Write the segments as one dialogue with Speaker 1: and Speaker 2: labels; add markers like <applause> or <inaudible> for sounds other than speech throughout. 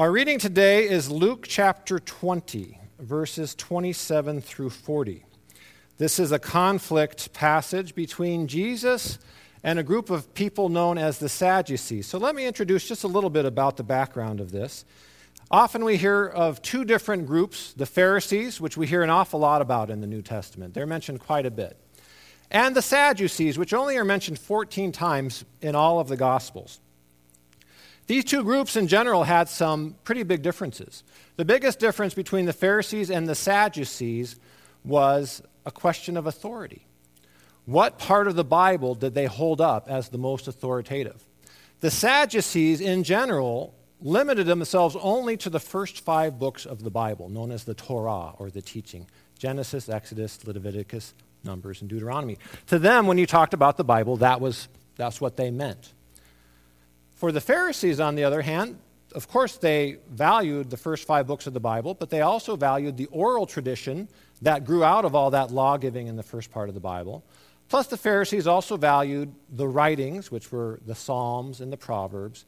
Speaker 1: Our reading today is Luke chapter 20, verses 27 through 40. This is a conflict passage between Jesus and a group of people known as the Sadducees. So let me introduce just a little bit about the background of this. Often we hear of two different groups the Pharisees, which we hear an awful lot about in the New Testament. They're mentioned quite a bit. And the Sadducees, which only are mentioned 14 times in all of the Gospels. These two groups in general had some pretty big differences. The biggest difference between the Pharisees and the Sadducees was a question of authority. What part of the Bible did they hold up as the most authoritative? The Sadducees, in general, limited themselves only to the first five books of the Bible, known as the Torah or the teaching Genesis, Exodus, Leviticus, Numbers, and Deuteronomy. To them, when you talked about the Bible, that was, that's what they meant. For the Pharisees, on the other hand, of course, they valued the first five books of the Bible, but they also valued the oral tradition that grew out of all that law giving in the first part of the Bible. Plus, the Pharisees also valued the writings, which were the Psalms and the Proverbs,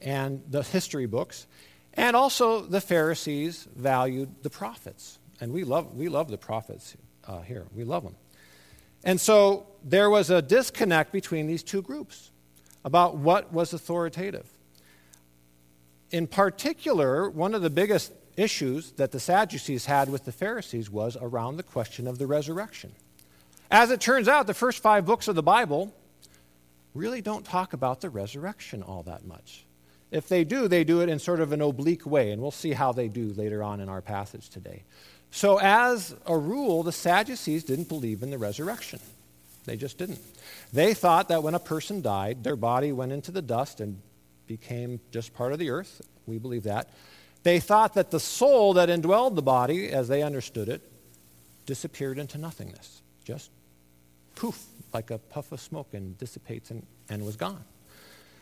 Speaker 1: and the history books. And also, the Pharisees valued the prophets. And we love, we love the prophets uh, here. We love them. And so, there was a disconnect between these two groups about what was authoritative. In particular, one of the biggest issues that the Sadducees had with the Pharisees was around the question of the resurrection. As it turns out, the first five books of the Bible really don't talk about the resurrection all that much. If they do, they do it in sort of an oblique way, and we'll see how they do later on in our passage today. So, as a rule, the Sadducees didn't believe in the resurrection. They just didn't. They thought that when a person died, their body went into the dust and became just part of the earth. We believe that. They thought that the soul that indwelled the body, as they understood it, disappeared into nothingness. Just poof, like a puff of smoke, and dissipates and, and was gone.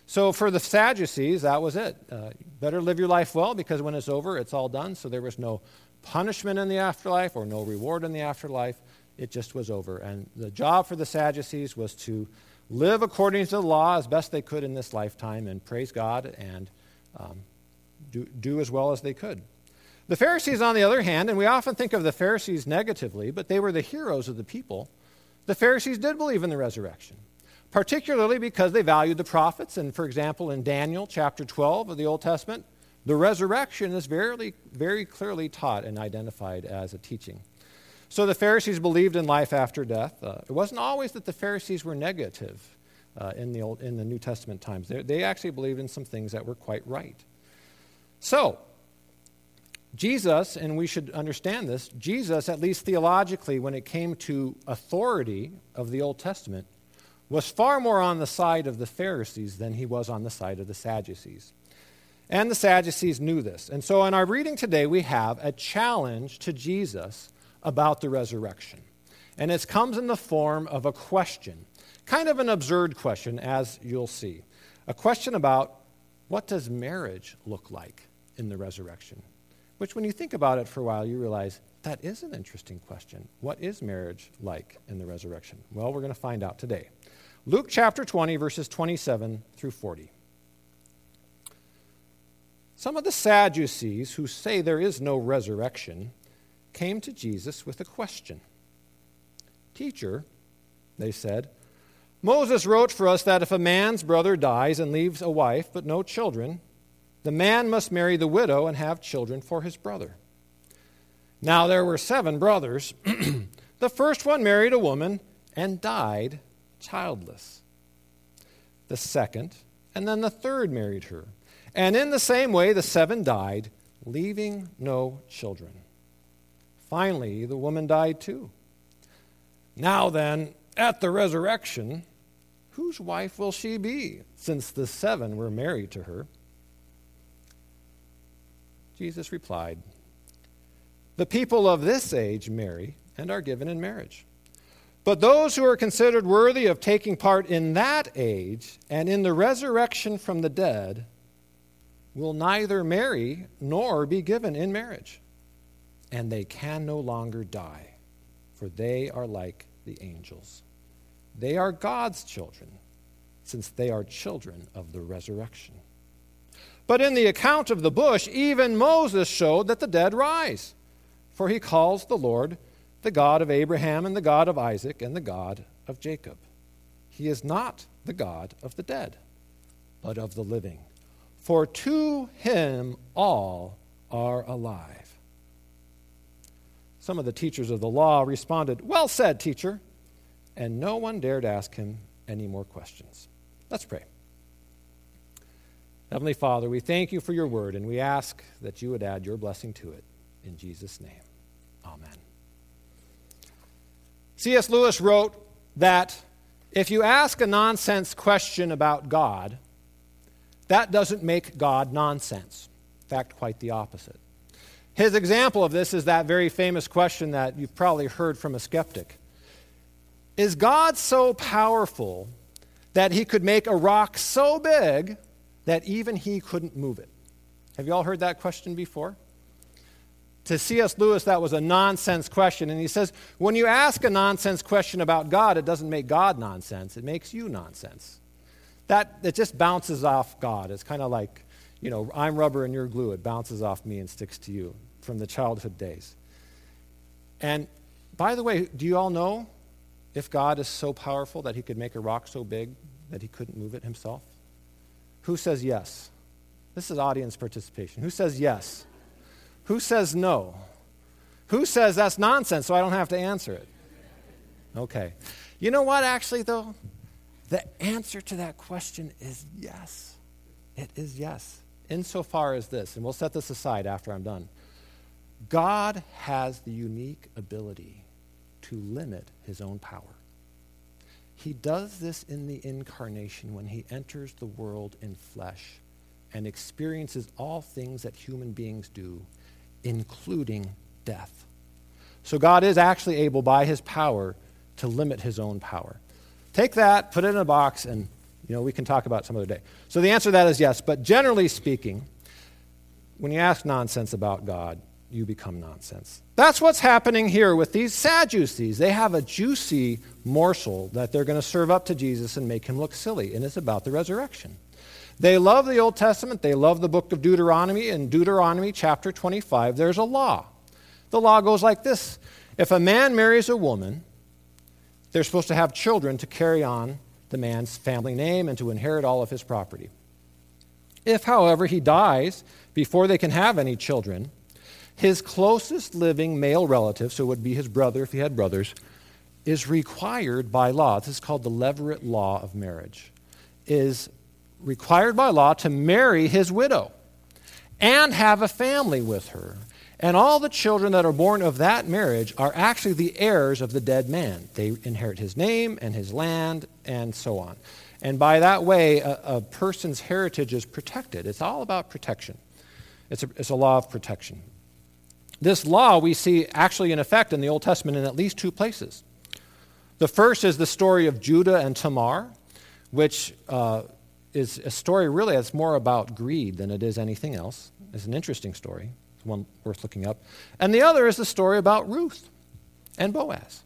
Speaker 1: So for the Sadducees, that was it. Uh, better live your life well because when it's over, it's all done. So there was no punishment in the afterlife or no reward in the afterlife it just was over. And the job for the Sadducees was to live according to the law as best they could in this lifetime and praise God and um, do, do as well as they could. The Pharisees, on the other hand, and we often think of the Pharisees negatively, but they were the heroes of the people. The Pharisees did believe in the resurrection, particularly because they valued the prophets. And for example, in Daniel chapter 12 of the Old Testament, the resurrection is very, very clearly taught and identified as a teaching. So the Pharisees believed in life after death. Uh, it wasn't always that the Pharisees were negative uh, in, the Old, in the New Testament times. They, they actually believed in some things that were quite right. So, Jesus, and we should understand this, Jesus, at least theologically, when it came to authority of the Old Testament, was far more on the side of the Pharisees than he was on the side of the Sadducees. And the Sadducees knew this. And so in our reading today, we have a challenge to Jesus about the resurrection. And it comes in the form of a question, kind of an absurd question, as you'll see. A question about what does marriage look like in the resurrection? Which, when you think about it for a while, you realize that is an interesting question. What is marriage like in the resurrection? Well, we're going to find out today. Luke chapter 20, verses 27 through 40. Some of the Sadducees who say there is no resurrection came to Jesus with a question. Teacher, they said, Moses wrote for us that if a man's brother dies and leaves a wife but no children, the man must marry the widow and have children for his brother. Now there were seven brothers. <clears throat> the first one married a woman and died childless. The second, and then the third married her. And in the same way, the seven died, leaving no children. Finally, the woman died too. Now then, at the resurrection, whose wife will she be, since the seven were married to her? Jesus replied, The people of this age marry and are given in marriage. But those who are considered worthy of taking part in that age and in the resurrection from the dead will neither marry nor be given in marriage and they can no longer die, for they are like the angels. They are God's children, since they are children of the resurrection. But in the account of the bush, even Moses showed that the dead rise. For he calls the Lord the God of Abraham and the God of Isaac and the God of Jacob. He is not the God of the dead, but of the living. For to him all are alive. Some of the teachers of the law responded, Well said, teacher. And no one dared ask him any more questions. Let's pray. Heavenly Father, we thank you for your word, and we ask that you would add your blessing to it. In Jesus' name, amen. C.S. Lewis wrote that if you ask a nonsense question about God, that doesn't make God nonsense. In fact, quite the opposite. His example of this is that very famous question that you've probably heard from a skeptic Is God so powerful that he could make a rock so big that even he couldn't move it. Have you all heard that question before? To C.S. Lewis, that was a nonsense question. And he says, when you ask a nonsense question about God, it doesn't make God nonsense, it makes you nonsense. That it just bounces off God. It's kind of like, you know, I'm rubber and you're glue. It bounces off me and sticks to you from the childhood days. And by the way, do you all know if God is so powerful that he could make a rock so big that he couldn't move it himself? Who says yes? This is audience participation. Who says yes? Who says no? Who says that's nonsense so I don't have to answer it? Okay. You know what, actually, though? The answer to that question is yes. It is yes. Insofar as this, and we'll set this aside after I'm done. God has the unique ability to limit his own power. He does this in the incarnation when he enters the world in flesh and experiences all things that human beings do, including death. So God is actually able, by his power, to limit his own power. Take that, put it in a box, and you know we can talk about some other day. So the answer to that is yes. But generally speaking, when you ask nonsense about God, you become nonsense. That's what's happening here with these Sadducees. They have a juicy morsel that they're going to serve up to Jesus and make him look silly, and it's about the resurrection. They love the Old Testament, they love the book of Deuteronomy. In Deuteronomy chapter 25, there's a law. The law goes like this If a man marries a woman, they're supposed to have children to carry on the man's family name and to inherit all of his property. If, however, he dies before they can have any children, his closest living male relative, so it would be his brother if he had brothers, is required by law. This is called the Levirate law of marriage. Is required by law to marry his widow and have a family with her. And all the children that are born of that marriage are actually the heirs of the dead man. They inherit his name and his land and so on. And by that way, a, a person's heritage is protected. It's all about protection. It's a, it's a law of protection. This law we see actually in effect in the Old Testament in at least two places. The first is the story of Judah and Tamar, which uh, is a story really that's more about greed than it is anything else. It's an interesting story, it's one worth looking up. And the other is the story about Ruth and Boaz.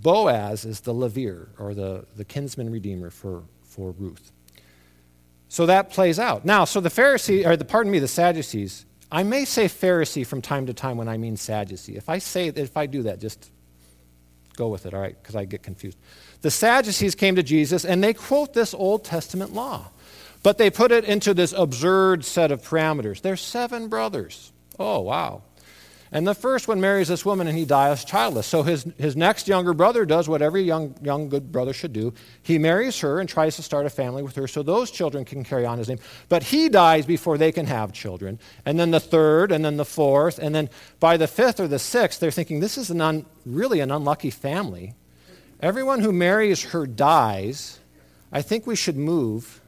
Speaker 1: Boaz is the Levir, or the, the kinsman redeemer for, for Ruth. So that plays out. Now, so the Pharisees, or the, pardon me, the Sadducees, I may say Pharisee from time to time when I mean Sadducee. If I say, if I do that, just go with it, all right, because I get confused. The Sadducees came to Jesus and they quote this Old Testament law, but they put it into this absurd set of parameters. They're seven brothers. Oh, wow. And the first one marries this woman and he dies childless. So his, his next younger brother does what every young, young good brother should do. He marries her and tries to start a family with her so those children can carry on his name. But he dies before they can have children. And then the third, and then the fourth, and then by the fifth or the sixth, they're thinking this is an un, really an unlucky family. Everyone who marries her dies. I think we should move.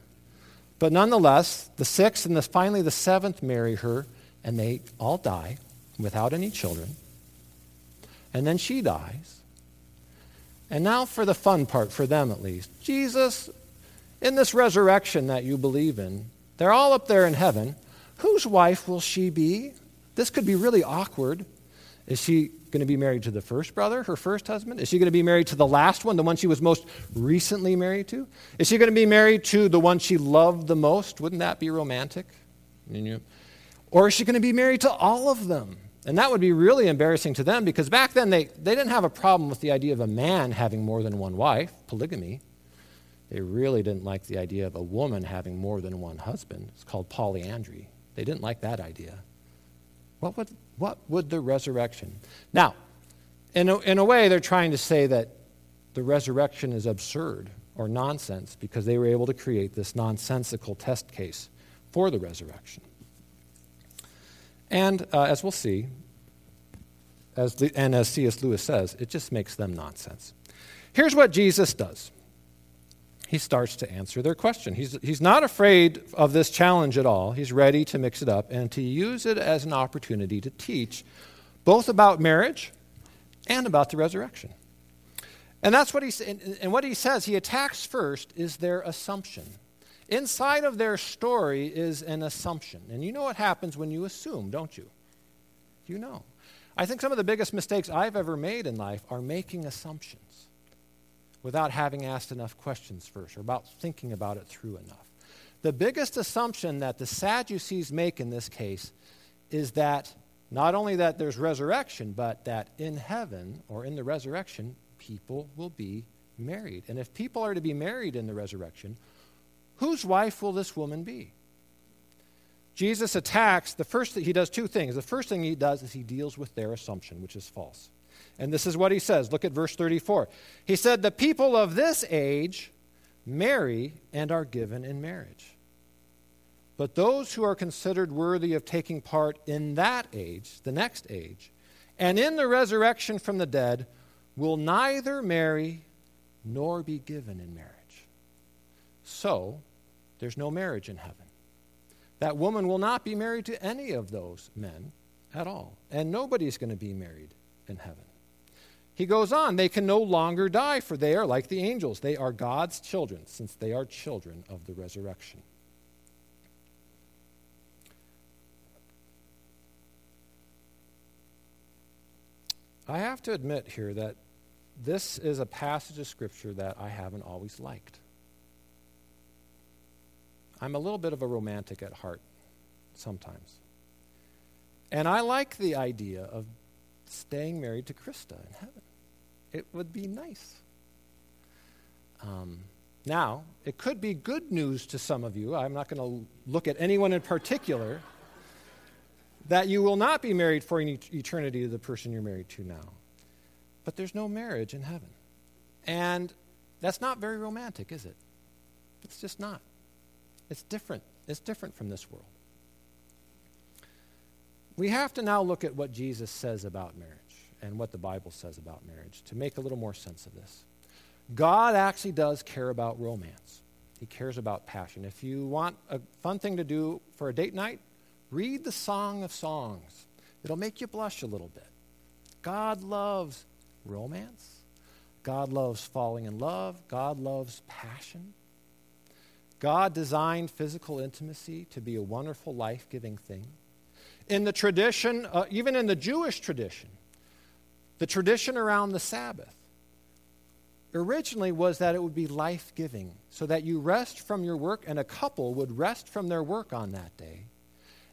Speaker 1: But nonetheless, the sixth and the, finally the seventh marry her, and they all die without any children. And then she dies. And now for the fun part, for them at least. Jesus, in this resurrection that you believe in, they're all up there in heaven. Whose wife will she be? This could be really awkward. Is she going to be married to the first brother, her first husband? Is she going to be married to the last one, the one she was most recently married to? Is she going to be married to the one she loved the most? Wouldn't that be romantic? Or is she going to be married to all of them? And that would be really embarrassing to them because back then they, they didn't have a problem with the idea of a man having more than one wife, polygamy. They really didn't like the idea of a woman having more than one husband. It's called polyandry. They didn't like that idea. What would, what would the resurrection? Now, in a, in a way, they're trying to say that the resurrection is absurd or nonsense because they were able to create this nonsensical test case for the resurrection. And uh, as we'll see, as and as C.S. Lewis says, it just makes them nonsense. Here's what Jesus does he starts to answer their question. He's, he's not afraid of this challenge at all. He's ready to mix it up and to use it as an opportunity to teach both about marriage and about the resurrection. And that's what he and, and what he says. He attacks first is their assumption. Inside of their story is an assumption. And you know what happens when you assume, don't you? You know. I think some of the biggest mistakes I've ever made in life are making assumptions without having asked enough questions first or about thinking about it through enough. The biggest assumption that the Sadducees make in this case is that not only that there's resurrection, but that in heaven or in the resurrection, people will be married. And if people are to be married in the resurrection, whose wife will this woman be? Jesus attacks the first thing he does two things. The first thing he does is he deals with their assumption, which is false. And this is what he says. Look at verse 34. He said, The people of this age marry and are given in marriage. But those who are considered worthy of taking part in that age, the next age, and in the resurrection from the dead, will neither marry nor be given in marriage. So, there's no marriage in heaven. That woman will not be married to any of those men at all. And nobody's going to be married in heaven. He goes on, they can no longer die, for they are like the angels. They are God's children, since they are children of the resurrection. I have to admit here that this is a passage of Scripture that I haven't always liked. I'm a little bit of a romantic at heart sometimes. And I like the idea of staying married to Krista in heaven. It would be nice. Um, now, it could be good news to some of you. I'm not going to look at anyone in particular. that you will not be married for eternity to the person you're married to now. But there's no marriage in heaven. And that's not very romantic, is it? It's just not. It's different. It's different from this world. We have to now look at what Jesus says about marriage and what the Bible says about marriage to make a little more sense of this. God actually does care about romance. He cares about passion. If you want a fun thing to do for a date night, read the Song of Songs. It'll make you blush a little bit. God loves romance. God loves falling in love. God loves passion. God designed physical intimacy to be a wonderful, life giving thing. In the tradition, uh, even in the Jewish tradition, the tradition around the Sabbath originally was that it would be life giving, so that you rest from your work and a couple would rest from their work on that day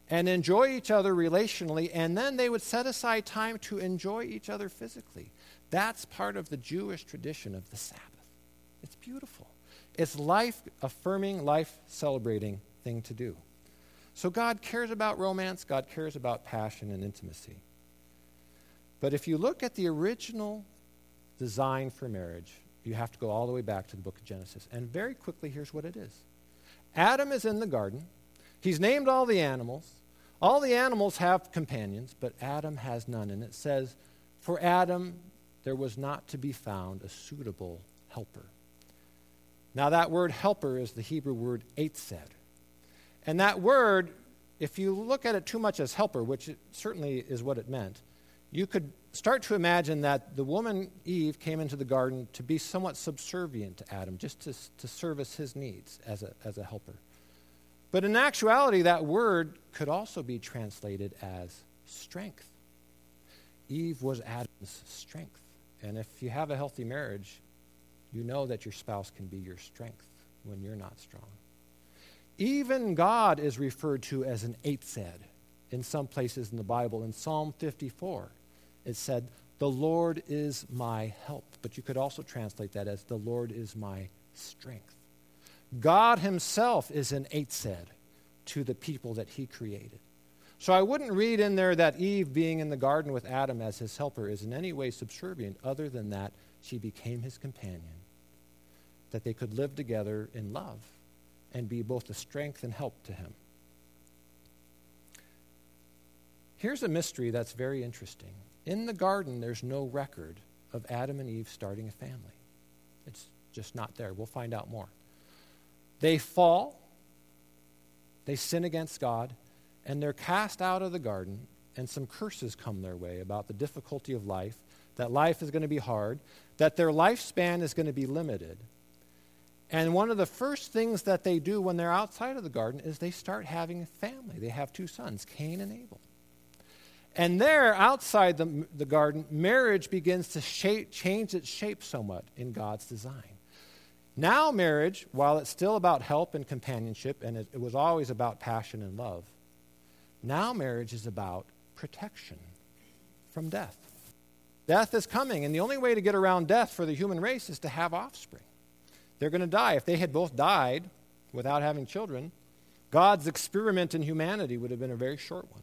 Speaker 1: and enjoy each other relationally, and then they would set aside time to enjoy each other physically. That's part of the Jewish tradition of the Sabbath. It's beautiful. It's life affirming, life celebrating thing to do. So God cares about romance, God cares about passion and intimacy. But if you look at the original design for marriage, you have to go all the way back to the book of Genesis. And very quickly, here's what it is Adam is in the garden, he's named all the animals. All the animals have companions, but Adam has none. And it says, For Adam, there was not to be found a suitable helper. Now, that word helper is the Hebrew word ezer. And that word, if you look at it too much as helper, which certainly is what it meant, you could start to imagine that the woman Eve came into the garden to be somewhat subservient to Adam, just to, to service his needs as a, as a helper. But in actuality, that word could also be translated as strength. Eve was Adam's strength. And if you have a healthy marriage, you know that your spouse can be your strength when you're not strong. Even God is referred to as an ezer in some places in the Bible. In Psalm 54, it said, The Lord is my help. But you could also translate that as, The Lord is my strength. God Himself is an ezer to the people that He created. So I wouldn't read in there that Eve being in the garden with Adam as his helper is in any way subservient, other than that she became his companion, that they could live together in love and be both a strength and help to him. Here's a mystery that's very interesting. In the garden, there's no record of Adam and Eve starting a family. It's just not there. We'll find out more. They fall, they sin against God, and they're cast out of the garden, and some curses come their way about the difficulty of life, that life is going to be hard, that their lifespan is going to be limited. And one of the first things that they do when they're outside of the garden is they start having a family. They have two sons, Cain and Abel. And there, outside the, the garden, marriage begins to shape, change its shape somewhat in God's design. Now, marriage, while it's still about help and companionship, and it, it was always about passion and love, now marriage is about protection from death. Death is coming, and the only way to get around death for the human race is to have offspring. They're going to die. If they had both died without having children, God's experiment in humanity would have been a very short one.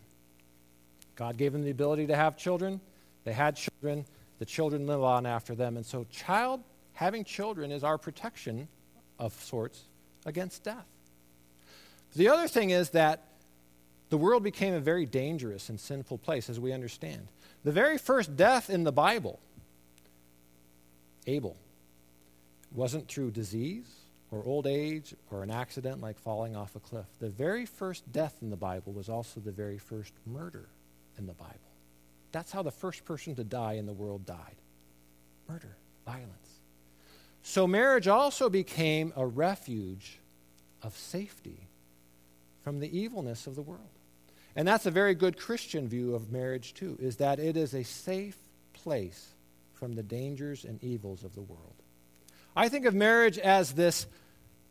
Speaker 1: God gave them the ability to have children. They had children. The children live on after them. And so, child having children is our protection of sorts against death. The other thing is that the world became a very dangerous and sinful place, as we understand. The very first death in the Bible, Abel, wasn't through disease or old age or an accident like falling off a cliff. The very first death in the Bible was also the very first murder in the Bible. That's how the first person to die in the world died murder, violence. So marriage also became a refuge of safety from the evilness of the world. And that's a very good Christian view of marriage, too, is that it is a safe place from the dangers and evils of the world. I think of marriage as this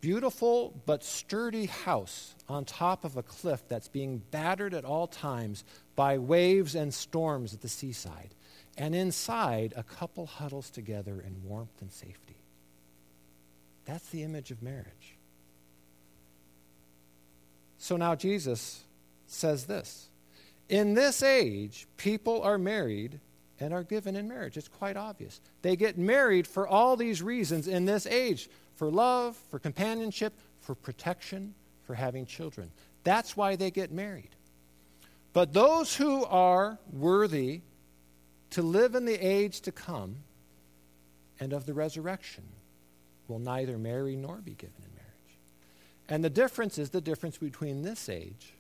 Speaker 1: beautiful but sturdy house on top of a cliff that's being battered at all times by waves and storms at the seaside. And inside, a couple huddles together in warmth and safety. That's the image of marriage. So now Jesus says this In this age, people are married and are given in marriage. It's quite obvious. They get married for all these reasons in this age for love, for companionship, for protection, for having children. That's why they get married. But those who are worthy to live in the age to come and of the resurrection will neither marry nor be given in marriage. And the difference is the difference between this age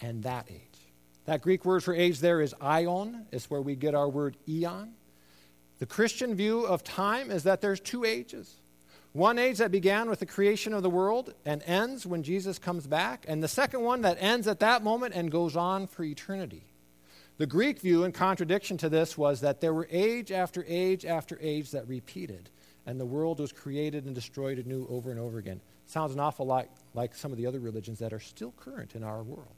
Speaker 1: and that age. That Greek word for age there is aion, is where we get our word eon. The Christian view of time is that there's two ages. One age that began with the creation of the world and ends when Jesus comes back, and the second one that ends at that moment and goes on for eternity. The Greek view, in contradiction to this, was that there were age after age after age that repeated, and the world was created and destroyed anew over and over again. Sounds an awful lot like some of the other religions that are still current in our world.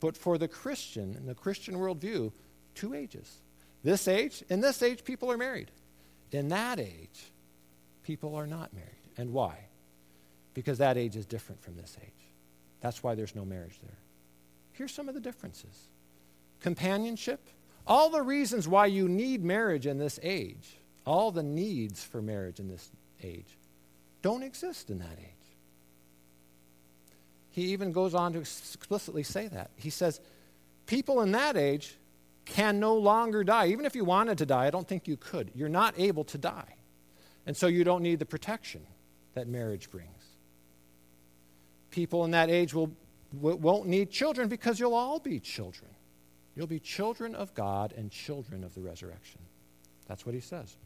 Speaker 1: But for the Christian, in the Christian worldview, two ages. This age, in this age, people are married. In that age, people are not married. And why? Because that age is different from this age. That's why there's no marriage there. Here's some of the differences companionship, all the reasons why you need marriage in this age, all the needs for marriage in this age, don't exist in that age. He even goes on to explicitly say that. He says, people in that age can no longer die. Even if you wanted to die, I don't think you could. You're not able to die. And so you don't need the protection that marriage brings. People in that age will, won't need children because you'll all be children. You'll be children of God and children of the resurrection. That's what he says.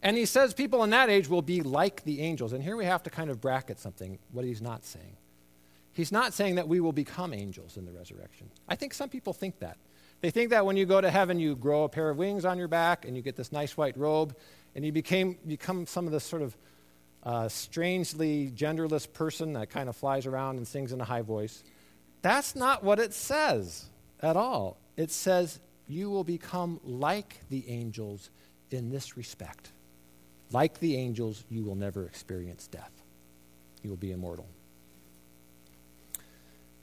Speaker 1: And he says people in that age will be like the angels. And here we have to kind of bracket something, what he's not saying. He's not saying that we will become angels in the resurrection. I think some people think that. They think that when you go to heaven, you grow a pair of wings on your back and you get this nice white robe and you became, become some of this sort of a strangely genderless person that kind of flies around and sings in a high voice. That's not what it says at all. It says you will become like the angels in this respect. Like the angels, you will never experience death. You will be immortal.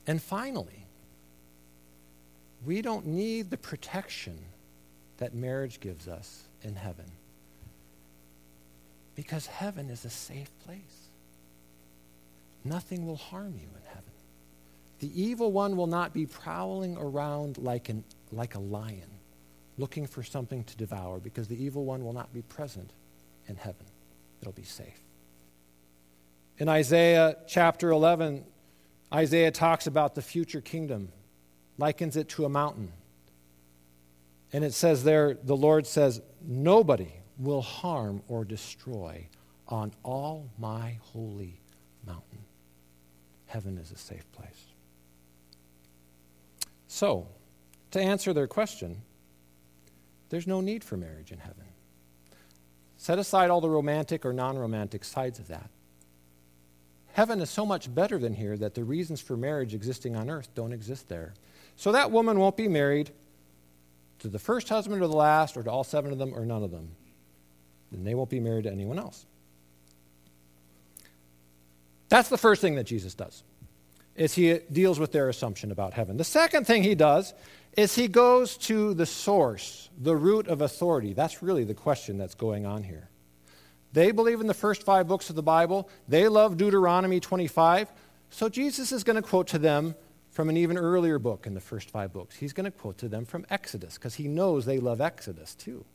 Speaker 1: And finally, we don't need the protection that marriage gives us in heaven because heaven is a safe place. Nothing will harm you in heaven. The evil one will not be prowling around like, an, like a lion looking for something to devour because the evil one will not be present in heaven. It'll be safe. In Isaiah chapter 11, Isaiah talks about the future kingdom, likens it to a mountain. And it says there, the Lord says, Nobody will harm or destroy on all my holy mountain. Heaven is a safe place. So, to answer their question, there's no need for marriage in heaven. Set aside all the romantic or non romantic sides of that. Heaven is so much better than here that the reasons for marriage existing on earth don't exist there. So that woman won't be married to the first husband or the last, or to all seven of them, or none of them. Then they won't be married to anyone else. That's the first thing that Jesus does. Is he deals with their assumption about heaven. The second thing he does is he goes to the source, the root of authority. That's really the question that's going on here. They believe in the first five books of the Bible. They love Deuteronomy 25. So Jesus is going to quote to them from an even earlier book in the first five books. He's going to quote to them from Exodus because he knows they love Exodus too.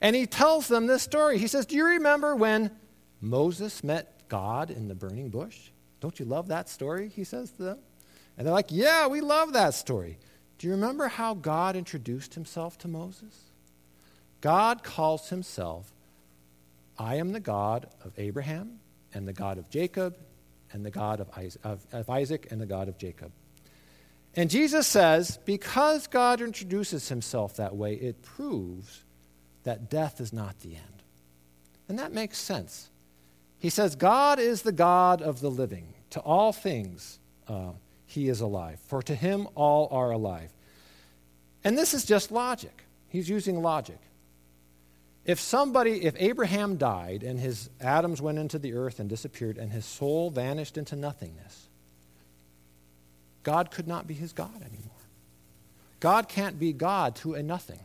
Speaker 1: And he tells them this story. He says, Do you remember when Moses met God in the burning bush? Don't you love that story? He says to them. And they're like, Yeah, we love that story. Do you remember how God introduced himself to Moses? God calls himself, I am the God of Abraham and the God of Jacob and the God of Isaac, and the God of Jacob. And Jesus says, because God introduces himself that way, it proves that death is not the end. And that makes sense. He says, God is the God of the living. To all things, uh, he is alive. For to him, all are alive. And this is just logic. He's using logic. If somebody, if Abraham died and his atoms went into the earth and disappeared and his soul vanished into nothingness, God could not be his God anymore. God can't be God to a nothing.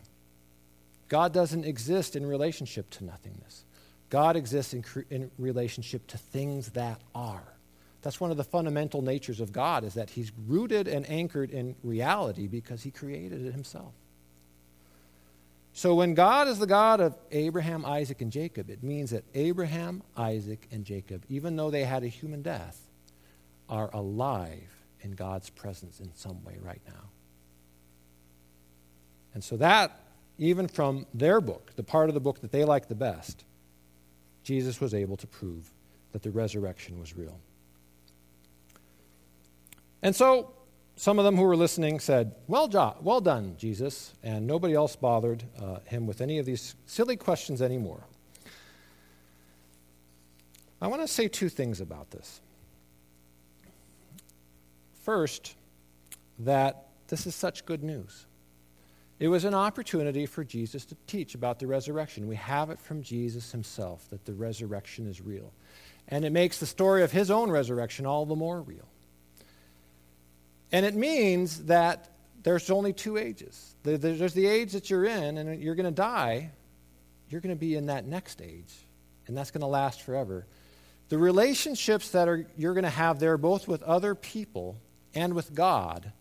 Speaker 1: God doesn't exist in relationship to nothingness. God exists in, in, relationship to things that are. That's one of the fundamental natures of God is that he's rooted and anchored in reality because he created it himself. So when God is the God of Abraham, Isaac, and Jacob, it means that Abraham, Isaac, and Jacob, even though they had a human death, are alive in God's presence in some way right now. And so that even from their book, the part of the book that they like the best, Jesus was able to prove that the resurrection was real. And so some of them who were listening said, Well, jo- well done, Jesus. And nobody else bothered uh, him with any of these silly questions anymore. I want to say two things about this. First, that this is such good news. It was an opportunity for Jesus to teach about the resurrection. We have it from Jesus himself that the resurrection is real. And it makes the story of his own resurrection all the more real. And it means that there's only two ages there's the age that you're in, and you're going to die. You're going to be in that next age, and that's going to last forever. The relationships that are, you're going to have there, both with other people and with God,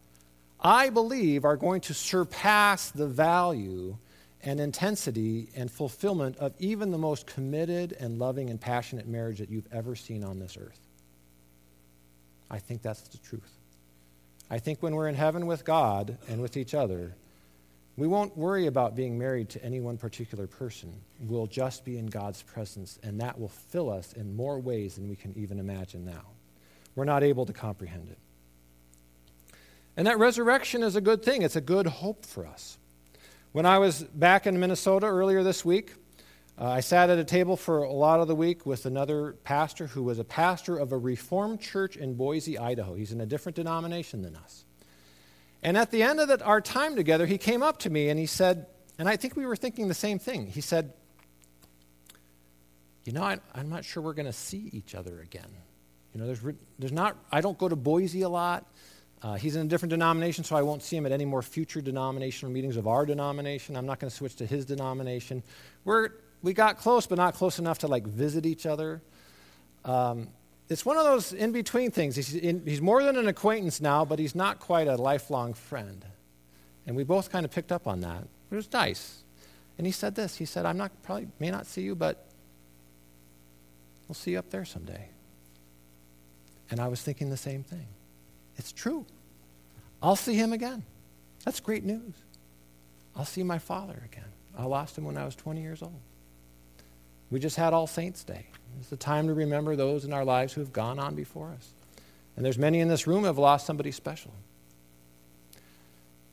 Speaker 1: I believe are going to surpass the value and intensity and fulfillment of even the most committed and loving and passionate marriage that you've ever seen on this earth. I think that's the truth. I think when we're in heaven with God and with each other, we won't worry about being married to any one particular person. We'll just be in God's presence, and that will fill us in more ways than we can even imagine now. We're not able to comprehend it. And that resurrection is a good thing, it's a good hope for us. When I was back in Minnesota earlier this week, Uh, I sat at a table for a lot of the week with another pastor who was a pastor of a Reformed church in Boise, Idaho. He's in a different denomination than us. And at the end of the, our time together, he came up to me and he said, and I think we were thinking the same thing. He said, You know, I, I'm not sure we're going to see each other again. You know, there's, there's not, I don't go to Boise a lot. Uh, he's in a different denomination, so I won't see him at any more future denominational meetings of our denomination. I'm not going to switch to his denomination. We're, we got close, but not close enough to like visit each other. Um, it's one of those in between things. He's, in, he's more than an acquaintance now, but he's not quite a lifelong friend. And we both kind of picked up on that. It was nice. And he said this. He said, I'm not probably may not see you, but we'll see you up there someday. And I was thinking the same thing. It's true. I'll see him again. That's great news. I'll see my father again. I lost him when I was 20 years old. We just had All Saints' Day. It's the time to remember those in our lives who have gone on before us. And there's many in this room who have lost somebody special.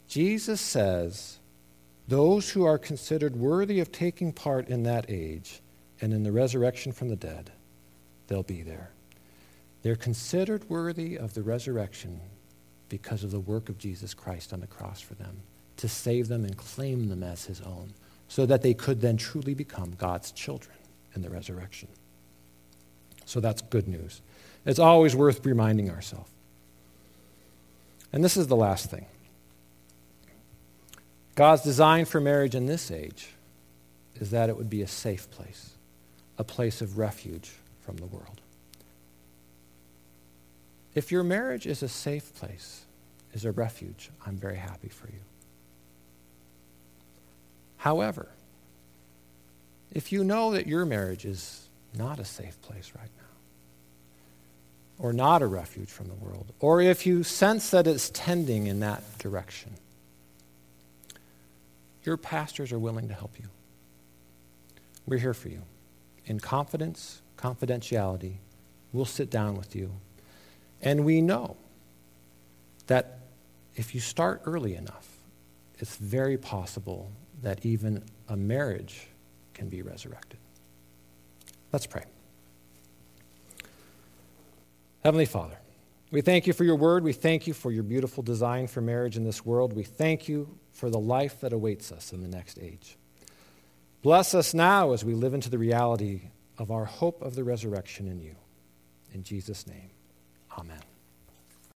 Speaker 1: Jesus says, those who are considered worthy of taking part in that age and in the resurrection from the dead, they'll be there. They're considered worthy of the resurrection because of the work of Jesus Christ on the cross for them, to save them and claim them as his own, so that they could then truly become God's children in the resurrection. So that's good news. It's always worth reminding ourselves. And this is the last thing God's design for marriage in this age is that it would be a safe place, a place of refuge from the world. If your marriage is a safe place, is a refuge, I'm very happy for you. However, if you know that your marriage is not a safe place right now, or not a refuge from the world, or if you sense that it's tending in that direction, your pastors are willing to help you. We're here for you. In confidence, confidentiality, we'll sit down with you and we know that if you start early enough, it's very possible that even a marriage can be resurrected. Let's pray. Heavenly Father, we thank you for your word. We thank you for your beautiful design for marriage in this world. We thank you for the life that awaits us in the next age. Bless us now as we live into the reality of our hope of the resurrection in you. In Jesus' name. Amen.